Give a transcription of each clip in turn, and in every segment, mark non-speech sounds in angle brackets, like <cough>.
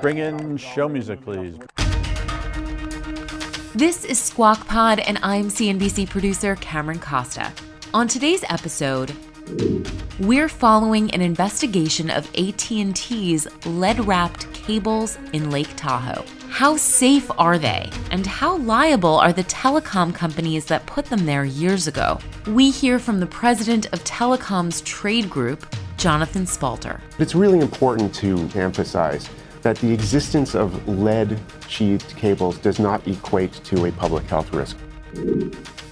Bring in show music, please. This is Squawk Pod, and I'm CNBC producer Cameron Costa. On today's episode, we're following an investigation of AT&T's lead-wrapped cables in Lake Tahoe. How safe are they? And how liable are the telecom companies that put them there years ago? We hear from the president of Telecom's trade group, Jonathan Spalter. It's really important to emphasize that the existence of lead sheathed cables does not equate to a public health risk.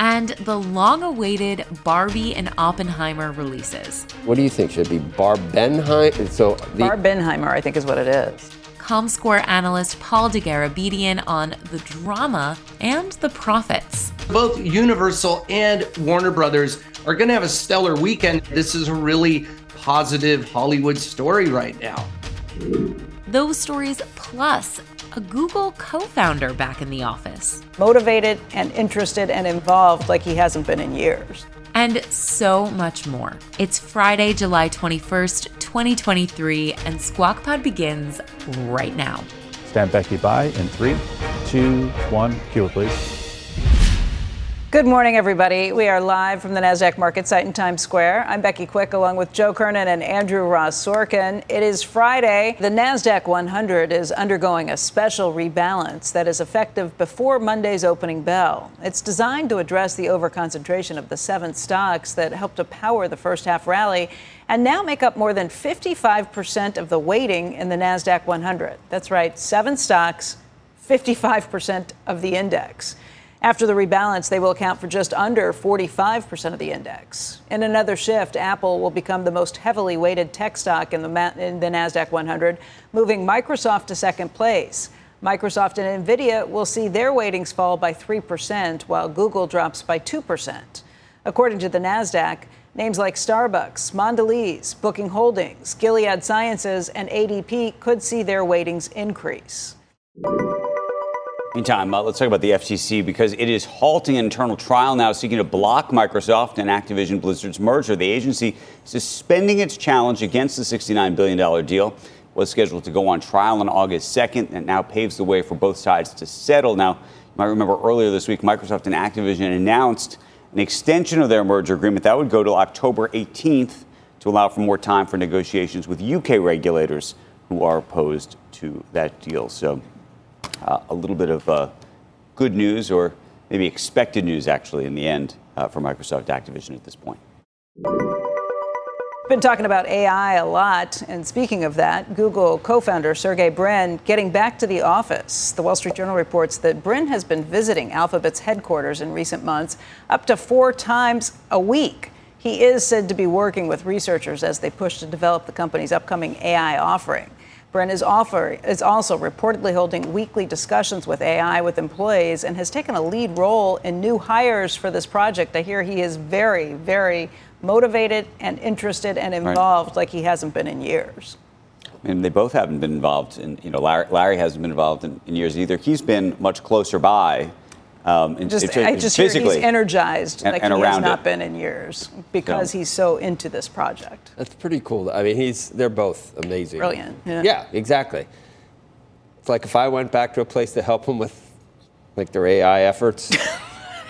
And the long awaited Barbie and Oppenheimer releases. What do you think? Should it be Barbenheimer? So the- Barbenheimer, I think, is what it is. ComScore analyst Paul Dergarabedian on the drama and the profits. Both Universal and Warner Brothers are going to have a stellar weekend. This is a really positive Hollywood story right now. Those stories plus a Google co founder back in the office. Motivated and interested and involved like he hasn't been in years. And so much more. It's Friday, July 21st, 2023, and Squawk Pod begins right now. Stand Becky by in three, two, one. Cue please. Good morning, everybody. We are live from the NASDAQ market site in Times Square. I'm Becky Quick along with Joe Kernen and Andrew Ross Sorkin. It is Friday. The NASDAQ 100 is undergoing a special rebalance that is effective before Monday's opening bell. It's designed to address the overconcentration of the seven stocks that helped to power the first half rally and now make up more than 55% of the weighting in the NASDAQ 100. That's right, seven stocks, 55% of the index. After the rebalance, they will account for just under 45% of the index. In another shift, Apple will become the most heavily weighted tech stock in the, in the NASDAQ 100, moving Microsoft to second place. Microsoft and Nvidia will see their weightings fall by 3%, while Google drops by 2%. According to the NASDAQ, names like Starbucks, Mondelez, Booking Holdings, Gilead Sciences, and ADP could see their weightings increase. Meantime, uh, let's talk about the FTC because it is halting an internal trial now seeking to block Microsoft and Activision Blizzard's merger. The agency suspending its challenge against the $69 billion deal was scheduled to go on trial on August 2nd and now paves the way for both sides to settle. Now, you might remember earlier this week, Microsoft and Activision announced an extension of their merger agreement that would go to October 18th to allow for more time for negotiations with UK regulators who are opposed to that deal. So uh, a little bit of uh, good news or maybe expected news, actually, in the end uh, for Microsoft Activision at this point. Been talking about AI a lot, and speaking of that, Google co-founder Sergey Brin getting back to the office. The Wall Street Journal reports that Brin has been visiting Alphabet's headquarters in recent months, up to four times a week. He is said to be working with researchers as they push to develop the company's upcoming AI offering. Brin is, offer, is also reportedly holding weekly discussions with AI with employees and has taken a lead role in new hires for this project. I hear he is very, very motivated and interested and involved right. like he hasn't been in years. And they both haven't been involved in, you know, Larry, Larry hasn't been involved in, in years either. He's been much closer by. Um, in, just, I just physically he's energized and, like and he has not it. been in years because so. he's so into this project. That's pretty cool. I mean, he's they're both amazing. Brilliant. Yeah. yeah, exactly. It's like if I went back to a place to help them with like their AI efforts.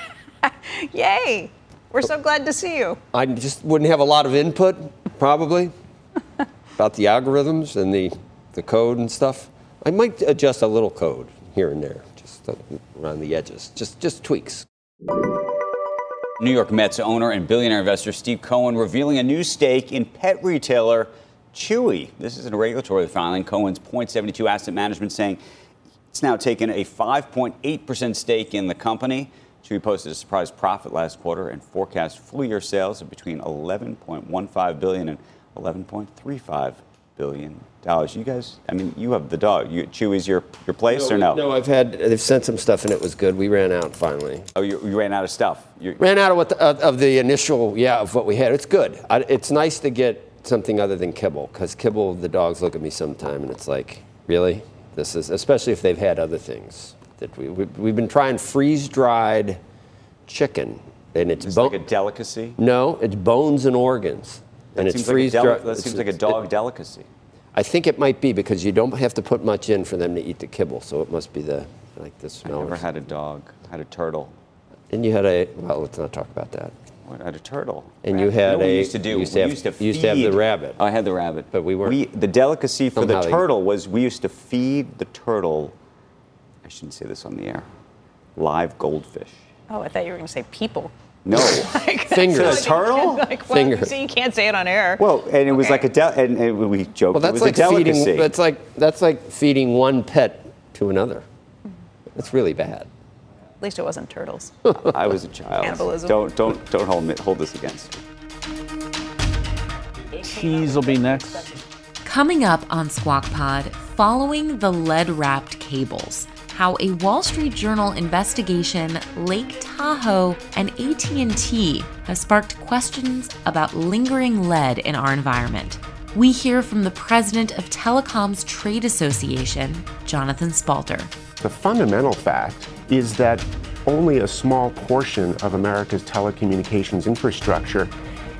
<laughs> Yay! We're so glad to see you. I just wouldn't have a lot of input, probably, <laughs> about the algorithms and the, the code and stuff. I might adjust a little code here and there around the edges, just, just tweaks. New York Mets owner and billionaire investor Steve Cohen revealing a new stake in pet retailer Chewy. This is a regulatory filing. Cohen's Point72 Asset Management saying it's now taken a 5.8% stake in the company. Chewy posted a surprise profit last quarter and forecast full year sales of between 11.15 billion and 11.35 billion dollars. You guys, I mean, you have the dog. You, Chewy's your your place or no? No, I've had. They've sent some stuff and it was good. We ran out finally. Oh, you, you ran out of stuff. You, Ran out of what the, of, of the initial, yeah, of what we had. It's good. I, it's nice to get something other than kibble because kibble, the dogs look at me sometime and it's like, really, this is especially if they've had other things that we, we we've been trying freeze dried chicken and it's, it's bone. like a delicacy. no, it's bones and organs. That and it's seems like a deli- dried. That seems like a dog delicacy. I think it might be because you don't have to put much in for them to eat the kibble, so it must be the like the I smell. never or had a dog. I had a turtle. And you had a well, let's not talk about that. I had a turtle. And you You had know what we a used to do? You used we to have, used to you used to have the rabbit. I had the rabbit, But we weren't- We, the delicacy for the Somehow they- turtle was we used to feed the turtle. I shouldn't say this on the air. Live goldfish. Oh, I thought you were going to say people. No. <laughs> like, Fingers. To the turtle? Like, well, Finger. you you can't say it on air. Well, and it was Okay. like a del- and, and we joked Well, it that's was like a delicacy. feeding. That's like that's like feeding one pet to another. That's really bad. At least it wasn't turtles. I was a child. Cannibalism. Don't don't don't hold me, hold this against me. Cheese will be next. Coming up on Squawk Pod, following the lead-wrapped cables, how a Wall Street Journal investigation, Lake Tahoe, and AT&T have sparked questions about lingering lead in our environment. We hear from the president of Telecom's Trade Association, Jonathan Spalter. The fundamental fact is that only a small portion of America's telecommunications infrastructure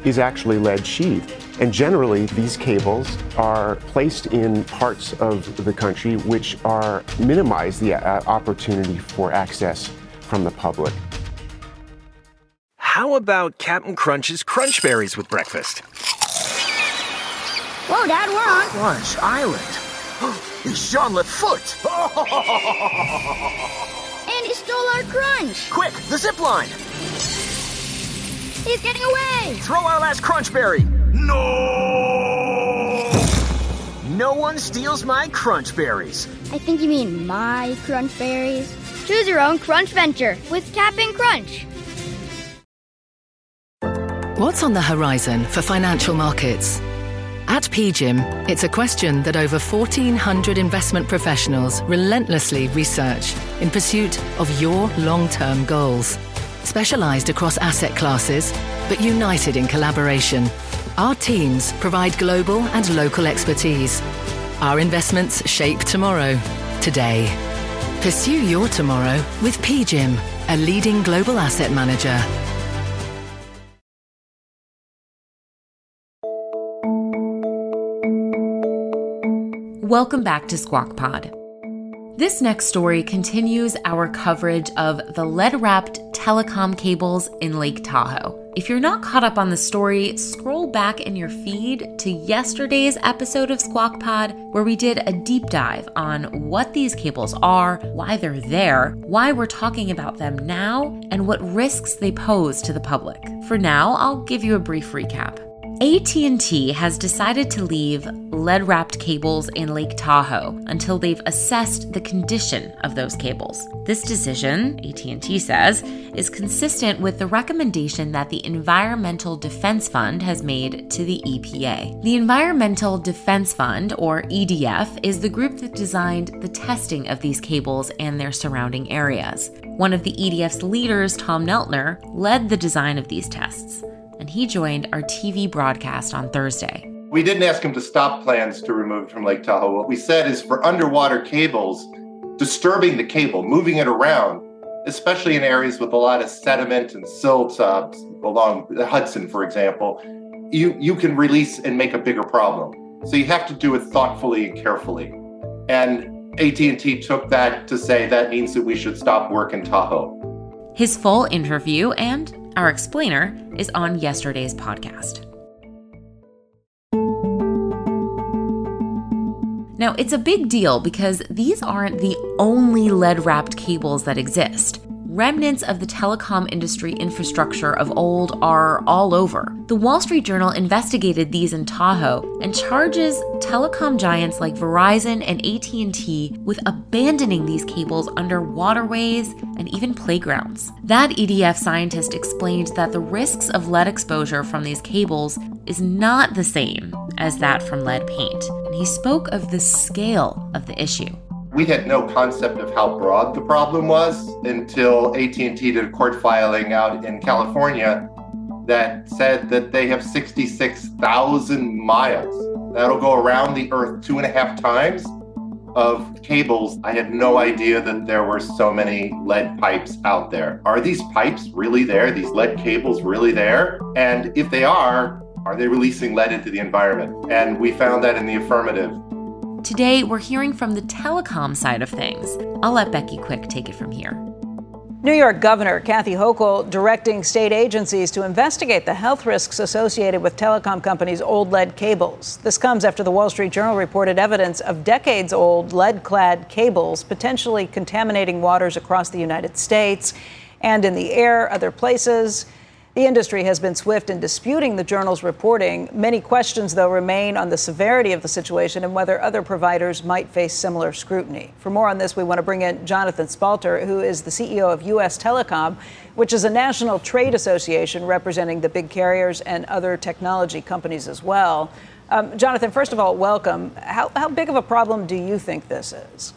is actually lead sheathed. And generally, these cables are placed in parts of the country which are minimize the uh, opportunity for access from the public. How about Captain Crunch's Crunch Berries with breakfast? Whoa, Dad, we're on. Crunch Island. <gasps> it's Jean Foot. <laughs> And he stole our crunch. Quick, the zip line. He's getting away. Throw our last Crunch Berry. No! No one steals my Crunch Berries. I think you mean my crunch berries. Choose your own crunch venture with Cap'n Crunch. What's on the horizon for financial markets? At PGIM, it's a question that over 1,400 investment professionals relentlessly research in pursuit of your long term goals. Specialized across asset classes, but united in collaboration, our teams provide global and local expertise. Our investments shape tomorrow, today. Pursue your tomorrow with PGIM, a leading global asset manager. Welcome back to Squawk Pod. This next story continues our coverage of the lead wrapped telecom cables in Lake Tahoe. If you're not caught up on the story, scroll back in your feed to yesterday's episode of Squawk Pod, where we did a deep dive on what these cables are, why they're there, why we're talking about them now, and what risks they pose to the public. For now, I'll give you a brief recap. AT&T has decided to leave lead-wrapped cables in Lake Tahoe until they've assessed the condition of those cables. This decision, AT&T says, is consistent with the recommendation that the Environmental Defense Fund has made to the EPA. The Environmental Defense Fund, or EDF, is the group that designed the testing of these cables and their surrounding areas. One of the EDF's leaders, Tom Neltner, led the design of these tests and he joined our TV broadcast on Thursday. We didn't ask him to stop plans to remove from Lake Tahoe. What we said is for underwater cables, disturbing the cable, moving it around, especially in areas with a lot of sediment and silt uh, along the Hudson, for example, you, you can release and make a bigger problem. So you have to do it thoughtfully and carefully. And AT&T took that to say that means that we should stop work in Tahoe. His full interview and our explainer is on yesterday's podcast. Now, it's a big deal because these aren't the only lead wrapped cables that exist. Remnants of the telecom industry infrastructure of old are all over. The Wall Street Journal investigated these in Tahoe and charges telecom giants like Verizon and AT&T with abandoning these cables under waterways and even playgrounds. That EDF scientist explained that the risks of lead exposure from these cables is not the same as that from lead paint, and he spoke of the scale of the issue. We had no concept of how broad the problem was until AT&T did a court filing out in California that said that they have 66,000 miles. That'll go around the Earth two and a half times of cables. I had no idea that there were so many lead pipes out there. Are these pipes really there? These lead cables really there? And if they are, are they releasing lead into the environment? And we found that in the affirmative. Today, we're hearing from the telecom side of things. I'll let Becky Quick take it from here. New York Governor Kathy Hochul directing state agencies to investigate the health risks associated with telecom companies' old lead cables. This comes after the Wall Street Journal reported evidence of decades old lead clad cables potentially contaminating waters across the United States and in the air, other places. The industry has been swift in disputing the journal's reporting. Many questions, though, remain on the severity of the situation and whether other providers might face similar scrutiny. For more on this, we want to bring in Jonathan Spalter, who is the CEO of U.S. Telecom, which is a national trade association representing the big carriers and other technology companies as well. Um, Jonathan, first of all, welcome. How, how big of a problem do you think this is?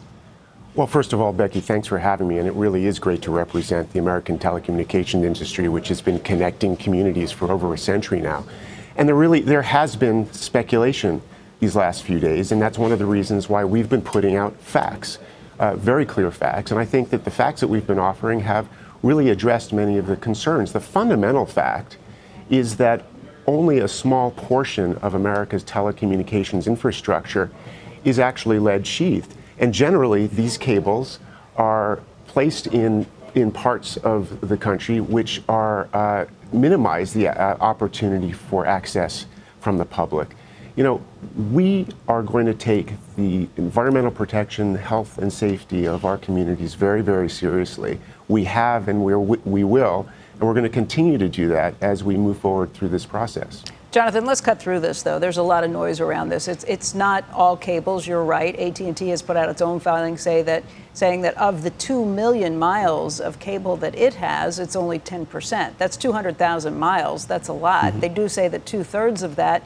Well, first of all, Becky, thanks for having me. And it really is great to represent the American telecommunications industry, which has been connecting communities for over a century now. And there really there has been speculation these last few days, and that's one of the reasons why we've been putting out facts, uh, very clear facts. And I think that the facts that we've been offering have really addressed many of the concerns. The fundamental fact is that only a small portion of America's telecommunications infrastructure is actually lead sheathed. And generally, these cables are placed in, in parts of the country which are uh, minimize the uh, opportunity for access from the public. You know, we are going to take the environmental protection, health, and safety of our communities very, very seriously. We have and we're, we will, and we're going to continue to do that as we move forward through this process. Jonathan, let's cut through this though. There's a lot of noise around this. It's it's not all cables. You're right. AT&T has put out its own filing say that saying that of the 2 million miles of cable that it has, it's only 10%. That's 200,000 miles. That's a lot. Mm-hmm. They do say that two thirds of that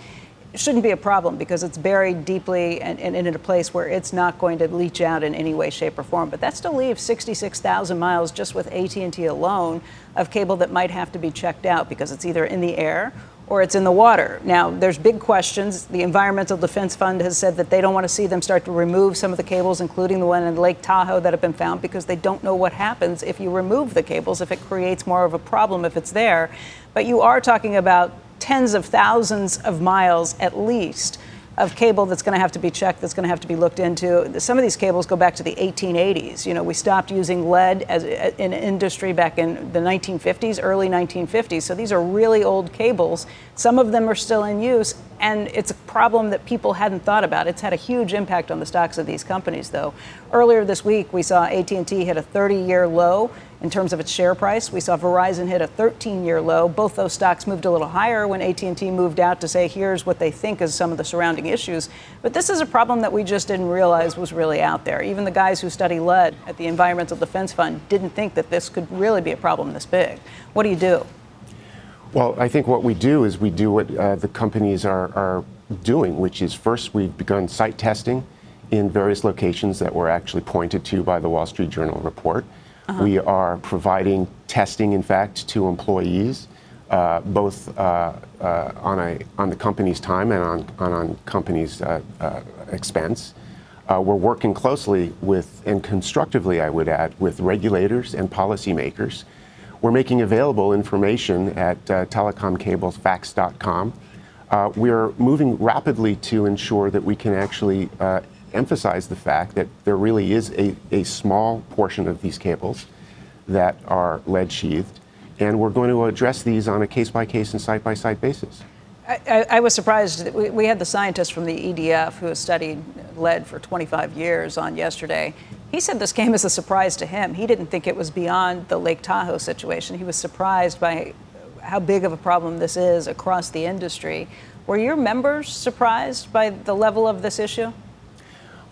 shouldn't be a problem because it's buried deeply and, and, in a place where it's not going to leach out in any way, shape, or form. But that still leaves 66,000 miles just with AT&T alone of cable that might have to be checked out because it's either in the air or it's in the water. Now, there's big questions. The Environmental Defense Fund has said that they don't want to see them start to remove some of the cables, including the one in Lake Tahoe that have been found, because they don't know what happens if you remove the cables, if it creates more of a problem if it's there. But you are talking about tens of thousands of miles at least of cable that's going to have to be checked, that's going to have to be looked into. Some of these cables go back to the 1880s. You know, we stopped using lead as uh, in industry back in the 1950s, early 1950s. So these are really old cables. Some of them are still in use, and it's a problem that people hadn't thought about. It's had a huge impact on the stocks of these companies, though. Earlier this week, we saw AT&T hit a 30-year low in terms of its share price. We saw Verizon hit a 13-year low. Both those stocks moved a little higher when AT&T moved out to say, here's what they think is some of the surrounding issues. But this is a problem that we just didn't realize was really out there. Even the guys who study lead at the Environmental Defense Fund didn't think that this could really be a problem this big. What do you do? Well, I think what we do is we do what uh, the companies are, are doing, which is first we've begun site testing in various locations that were actually pointed to by the Wall Street Journal report. Uh-huh. We are providing testing, in fact, to employees, uh, both uh, uh, on, a, on the company's time and on, on, on company's uh, uh, expense. Uh, we're working closely with, and constructively, I would add, with regulators and policymakers. We're making available information at telecomcablesfacts.com. we're moving rapidly to ensure that we can actually emphasize the fact that there really is a, a small portion of these cables that are lead sheathed, and we're going to address these on a case by case and site by site basis. I, I, was surprised. We, we had the scientist from the EDF who has studied lead for 25 years on yesterday. He said this came as a surprise to him. He didn't think it was beyond the Lake Tahoe situation. He was surprised by how big of a problem this is across the industry. Were your members surprised by the level of this issue?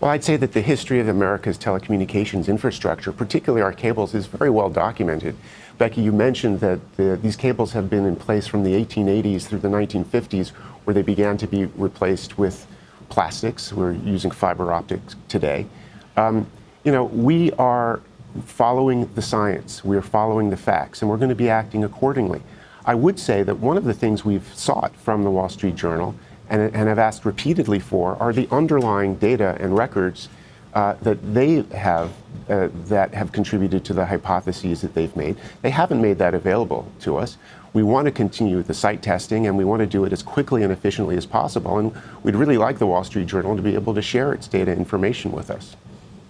Well, I'd say that the history of America's telecommunications infrastructure, particularly our cables, is very well documented. Becky, you mentioned that the, these cables have been in place from the 1880s through the 1950s, where they began to be replaced with plastics. We're using fiber optics today. Um, you know, we are following the science, we're following the facts, and we're going to be acting accordingly. I would say that one of the things we've sought from the Wall Street Journal and, and have asked repeatedly for are the underlying data and records uh, that they have uh, that have contributed to the hypotheses that they've made. They haven't made that available to us. We want to continue the site testing and we want to do it as quickly and efficiently as possible. And we'd really like the Wall Street Journal to be able to share its data information with us.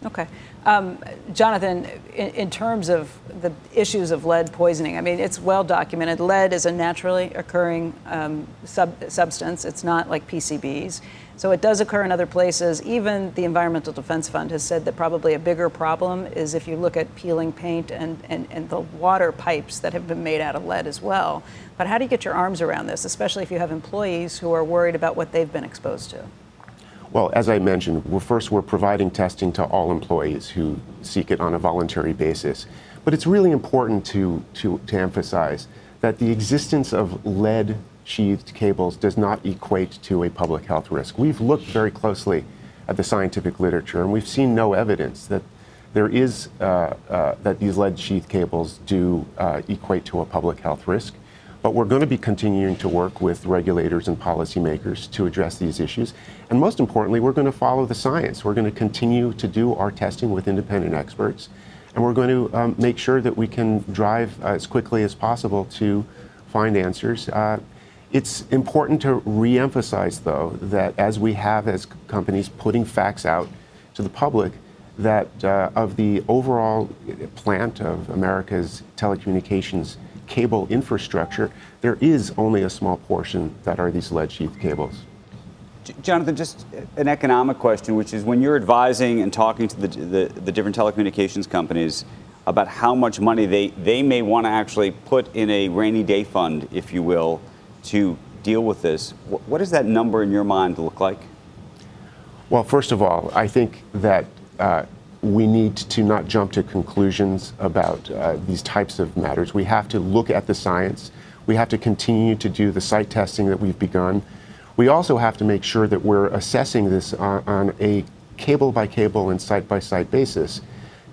Okay. Um, Jonathan, in, in, terms of the issues of lead poisoning, I mean, it's well documented. Lead is a naturally occurring um, sub- substance, it's not like PCBs. So it does occur in other places. Even the Environmental Defense Fund has said that probably a bigger problem is if you look at peeling paint and, and, and the water pipes that have been made out of lead as well. But how do you get your arms around this, especially if you have employees who are worried about what they've been exposed to? Well, as I mentioned, we're first we're providing testing to all employees who seek it on a voluntary basis. But it's really important to, to, to emphasize that the existence of lead sheathed cables does not equate to a public health risk. We've looked very closely at the scientific literature and we've seen no evidence that there is uh, uh, that these lead sheath cables do uh, equate to a public health risk. But we're going to be continuing to work with regulators and policymakers to address these issues. And most importantly, we're going to follow the science. We're going to continue to do our testing with independent experts. And we're going to um, make sure that we can drive uh, as quickly as possible to find answers. Uh, it's important to reemphasize, though, that as we have as companies putting facts out to the public, that uh, of the overall plant of America's telecommunications cable infrastructure, there is only a small portion that are these lead sheath cables. Jonathan, just an economic question, which is when you're advising and talking to the, the, the different telecommunications companies about how much money they, they may want to actually put in a rainy day fund, if you will, to deal with this, what, what does that number in your mind look like? Well, first of all, I think that uh, we need to not jump to conclusions about uh, these types of matters. We have to look at the science. We have to continue to do the site testing that we've begun. We also have to make sure that we're assessing this on, on a cable by cable and site by site basis.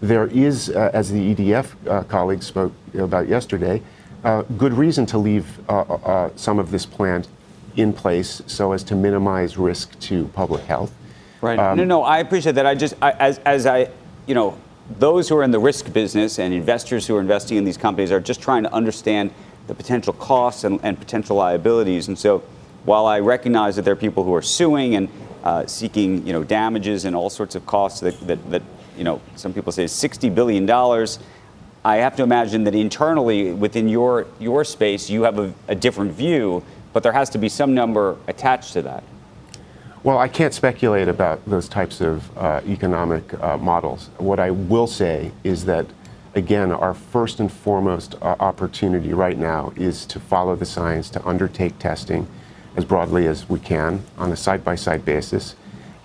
There is, uh, as the EDF uh, colleagues spoke about yesterday, uh, good reason to leave uh, uh, some of this plant in place so as to minimize risk to public health. Right. Um, no, no, I appreciate that. I just, I, as, as I you know, those who are in the risk business and investors who are investing in these companies are just trying to understand the potential costs and, and potential liabilities. And so, while I recognize that there are people who are suing and uh, seeking, you know, damages and all sorts of costs that, that, that you know, some people say is $60 billion, I have to imagine that internally within your, your space, you have a, a different view, but there has to be some number attached to that. Well, I can't speculate about those types of uh, economic uh, models. What I will say is that, again, our first and foremost uh, opportunity right now is to follow the science, to undertake testing as broadly as we can on a site by site basis,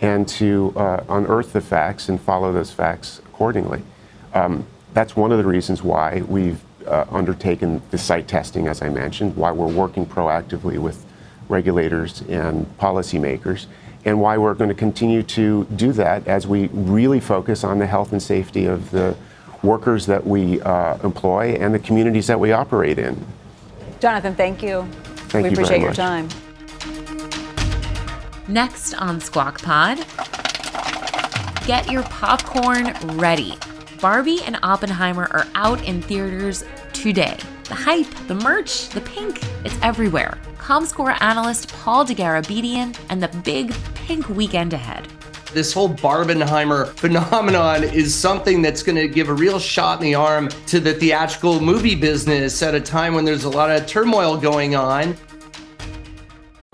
and to uh, unearth the facts and follow those facts accordingly. Um, that's one of the reasons why we've uh, undertaken the site testing, as I mentioned, why we're working proactively with regulators and policymakers and why we're going to continue to do that as we really focus on the health and safety of the workers that we uh, employ and the communities that we operate in. Jonathan, thank you. Thank we you appreciate your time. Next on Squawk Pod, get your popcorn ready. Barbie and Oppenheimer are out in theaters today. The hype, the merch, the pink, it's everywhere. ComScore analyst Paul Dergarabedian and the big pink weekend ahead. This whole Barbenheimer phenomenon is something that's going to give a real shot in the arm to the theatrical movie business at a time when there's a lot of turmoil going on.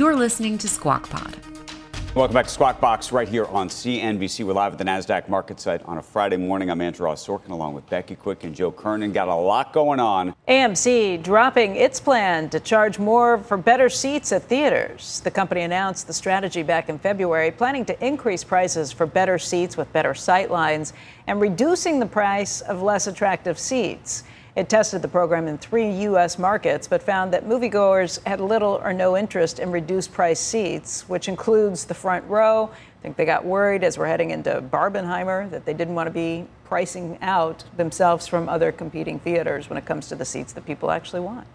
You're listening to Squawk Pod. Welcome back to Squawk Box right here on CNBC. We're live at the NASDAQ market site on a Friday morning. I'm Andrew Ross Sorkin along with Becky Quick and Joe Kernen. Got a lot going on. AMC dropping its plan to charge more for better seats at theaters. The company announced the strategy back in February, planning to increase prices for better seats with better sight lines and reducing the price of less attractive seats. It tested the program in three U.S. markets, but found that moviegoers had little or no interest in reduced price seats, which includes the front row. I think they got worried as we're heading into Barbenheimer that they didn't want to be pricing out themselves from other competing theaters when it comes to the seats that people actually want.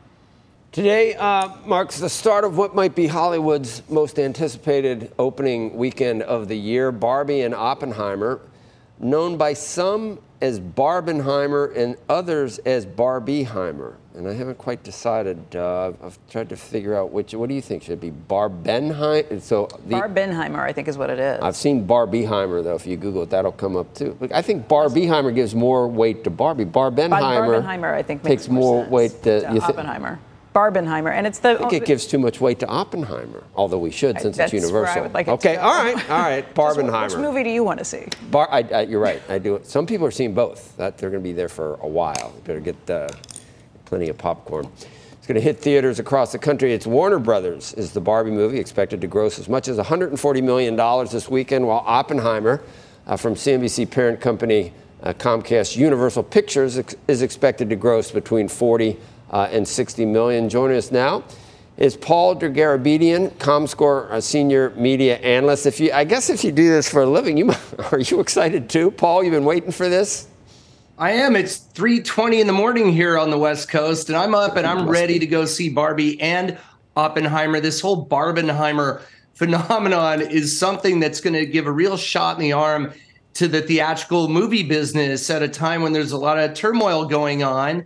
Today uh, marks the start of what might be Hollywood's most anticipated opening weekend of the year Barbie and Oppenheimer, known by some as Barbenheimer and others as Barbieheimer. And I haven't quite decided. Uh, I've tried to figure out which. What do you think? Should it be Barbenheimer? So the, Barbenheimer, I think, is what it is. I've seen Barbieheimer though. If you Google it, that'll come up too. But I think Barbieheimer gives more weight to Barbie. Barbenheimer, Barbenheimer I think, takes more, more weight to, to Oppenheimer. Barbenheimer, and it's the. I think it gives too much weight to Oppenheimer, although we should since it's universal. Like it okay, all right, all right. <laughs> Barbenheimer. Which movie do you want to see? Bar, I, I, you're right. I do. Some people are seeing both. That they're going to be there for a while. You better get uh, plenty of popcorn. It's going to hit theaters across the country. It's Warner Brothers is the Barbie movie expected to gross as much as 140 million dollars this weekend, while Oppenheimer, uh, from CNBC parent company uh, Comcast Universal Pictures, ex- is expected to gross between 40 uh, and 60 million. Joining us now is Paul Dergarabedian, ComScore a senior media analyst. If you, I guess, if you do this for a living, you <laughs> are you excited too, Paul? You've been waiting for this. I am. It's 3:20 in the morning here on the West Coast, and I'm up and I'm ready to go see Barbie and Oppenheimer. This whole Barbenheimer <laughs> phenomenon is something that's going to give a real shot in the arm to the theatrical movie business at a time when there's a lot of turmoil going on.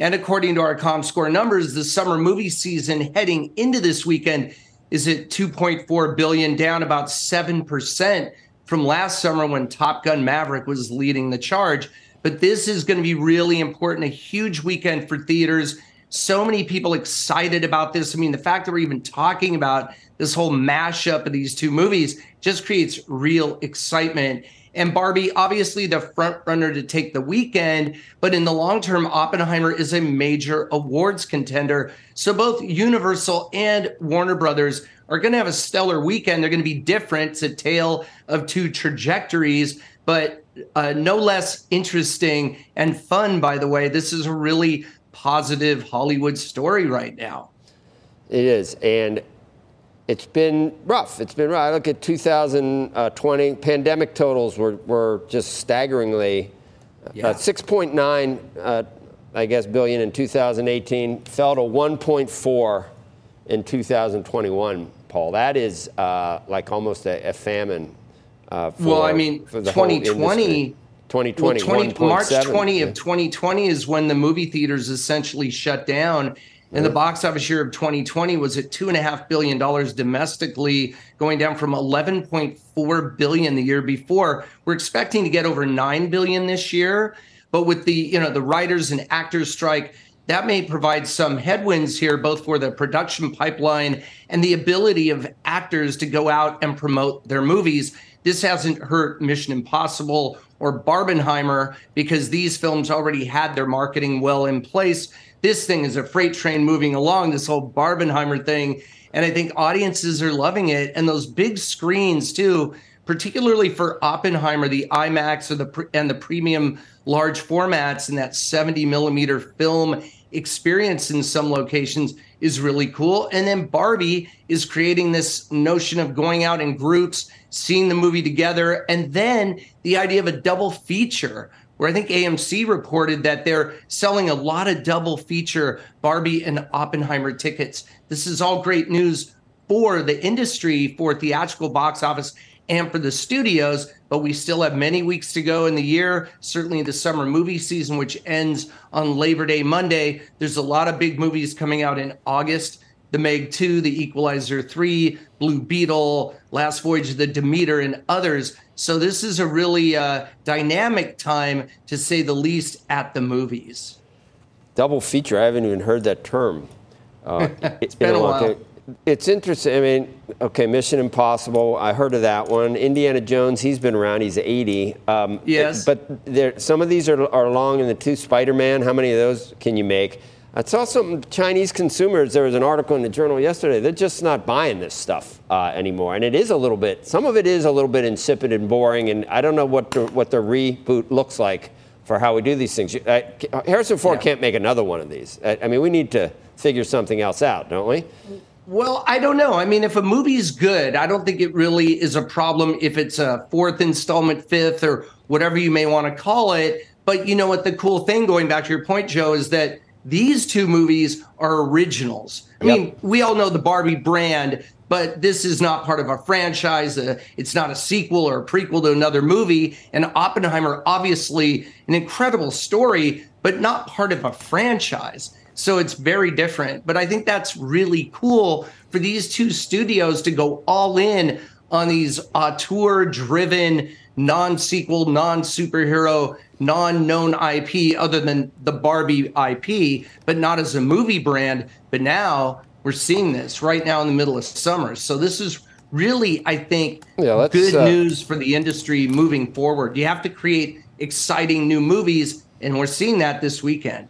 And according to our ComScore numbers, the summer movie season heading into this weekend is at 2.4 billion, down about 7% from last summer when Top Gun Maverick was leading the charge. But this is going to be really important, a huge weekend for theaters. So many people excited about this. I mean, the fact that we're even talking about this whole mashup of these two movies just creates real excitement. And Barbie, obviously the front runner to take the weekend, but in the long term, Oppenheimer is a major awards contender. So both Universal and Warner Brothers are going to have a stellar weekend. They're going to be different. It's a tale of two trajectories, but uh, no less interesting and fun, by the way. This is a really positive Hollywood story right now. It is. And it's been rough. It's been rough. I look at 2020, pandemic totals were, were just staggeringly Yeah. uh, 6.9, uh, I guess, billion in 2018, fell to 1.4 in 2021. Paul, that is uh, like almost a, a famine. Uh, for, well, I mean, for the 2020. 2020, well, 20 March 1.7, 20 yeah. of 2020 is when the movie theaters essentially shut down. And the box office year of 2020 was at two and a half billion dollars domestically, going down from 11.4 billion the year before. We're expecting to get over nine billion this year, but with the you know the writers and actors strike, that may provide some headwinds here, both for the production pipeline and the ability of actors to go out and promote their movies. This hasn't hurt Mission Impossible or Barbenheimer because these films already had their marketing well in place. This thing is a freight train moving along, this whole Barbenheimer thing. And I think audiences are loving it. And those big screens, too, particularly for Oppenheimer, the IMAX or the and the premium large formats and that 70 millimeter film experience in some locations is really cool. And then Barbie is creating this notion of going out in groups, seeing the movie together, and then the idea of a double feature. Where I think AMC reported that they're selling a lot of double feature Barbie and Oppenheimer tickets. This is all great news for the industry, for theatrical box office, and for the studios. But we still have many weeks to go in the year, certainly the summer movie season, which ends on Labor Day Monday. There's a lot of big movies coming out in August. The Meg 2, The Equalizer 3, Blue Beetle, Last Voyage of the Demeter, and others. So this is a really uh, dynamic time, to say the least, at the movies. Double feature. I haven't even heard that term. Uh, <laughs> It's been a while. it's interesting. I mean, okay, Mission Impossible. I heard of that one. Indiana Jones. He's been around. He's 80. Um, Yes. But there, some of these are, are long in the tooth. Spider-Man. How many of those can you make? I saw some Chinese consumers. There was an article in the journal yesterday. They're just not buying this stuff uh, anymore, and it is a little bit. Some of it is a little bit insipid and boring, and I don't know what the, what the reboot looks like for how we do these things. Uh, Harrison Ford can't make another one of these. I, I mean, we need to figure something else out, don't we? Well, I don't know. I mean, if a movie's good, I don't think it really is a problem if it's a fourth installment, fifth, or whatever you may want to call it. But you know what? The cool thing, going back to your point, Joe, is that these two movies are originals. I Yep. mean, we all know the Barbie brand, but this is not part of a franchise. Uh, it's not a sequel or a prequel to another movie. And Oppenheimer, obviously, an incredible story, but not part of a franchise. So it's very different. But I think that's really cool for these two studios to go all in on these auteur driven, non sequel, non superhero, non known IP other than the Barbie IP, but not as a movie brand. But now we're seeing this right now in the middle of summer. So this is really, I think, Yeah, good uh, news for the industry moving forward. You have to create exciting new movies, and we're seeing that this weekend.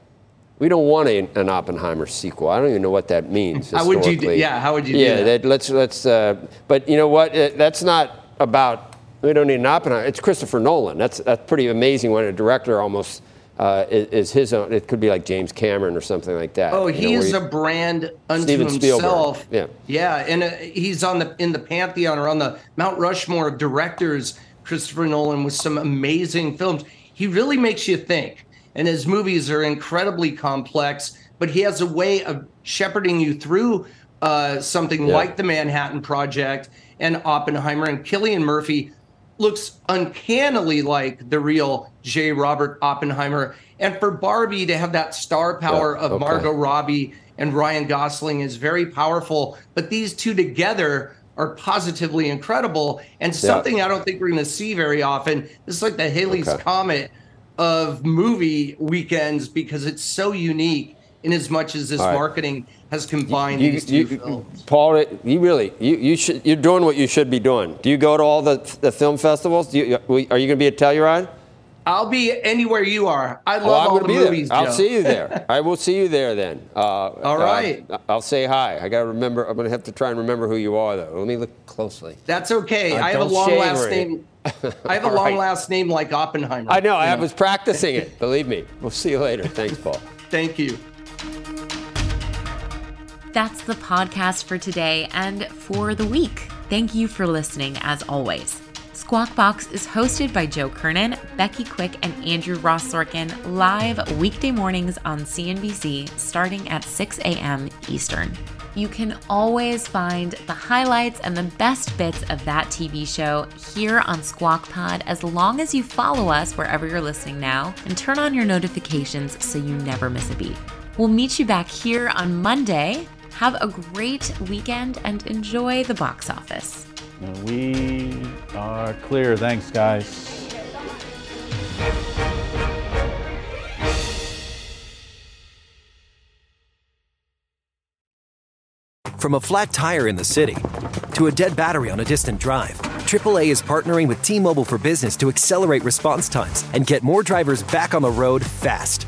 We don't want a, an Oppenheimer sequel. I don't even know what that means. How would you do- yeah, how would you do Yeah, that? let's let's. Uh, but you know what? That's not about. We don't need an Oppenheimer. It's Christopher Nolan. That's that's pretty amazing when a director almost uh, is, is his own. It could be like James Cameron or something like that. Oh, know, he is a brand unto Steven Spielberg. himself. Yeah. Yeah, and uh, he's on the in the pantheon or on the Mount Rushmore of directors. Christopher Nolan with some amazing films. He really makes you think, and his movies are incredibly complex. But he has a way of shepherding you through uh, something Yeah. like the Manhattan Project and Oppenheimer. And Cillian Murphy looks uncannily like the real J. Robert Oppenheimer. And for Barbie to have that star power Yeah, of okay. Margot Robbie and Ryan Gosling is very powerful. But these two together are positively incredible and something I don't think we're going to see very often. This is like the Halley's Okay. Comet of movie weekends because it's so unique in as much as this right. marketing has combined You- these two you- films. Paul, you really you, you should you're doing what you should be doing. Do you go to all the the film festivals? Do you, are you going to be at Telluride? I'll be anywhere you are. I love Well, all the movies. I'll see you there. <laughs> I will see you there then. Uh, all right. I'll say hi. I got to remember. I'm going to have to try and remember who you are, though. Let me look closely. That's okay. Uh, I have a long last name. <laughs> I have a long right. last name like Oppenheimer. I know. I you was practicing it. <laughs> Believe me. We'll see you later. Thanks, Paul. Thank you. That's the podcast for today and for the week. Thank you for listening, as always. Squawk Box is hosted by Joe Kernen, Becky Quick, and Andrew Ross Sorkin live weekday mornings on CNBC starting at 6 a.m. Eastern. You can always find the highlights and the best bits of that TV show here on Squawk Pod as long as you follow us wherever you're listening now and turn on your notifications so you never miss a beat. We'll meet you back here on Monday. Have a great weekend and enjoy the box office. We are clear. Thanks, guys. From a flat tire in the city to a dead battery on a distant drive, AAA is partnering with T Mobile for Business to accelerate response times and get more drivers back on the road fast.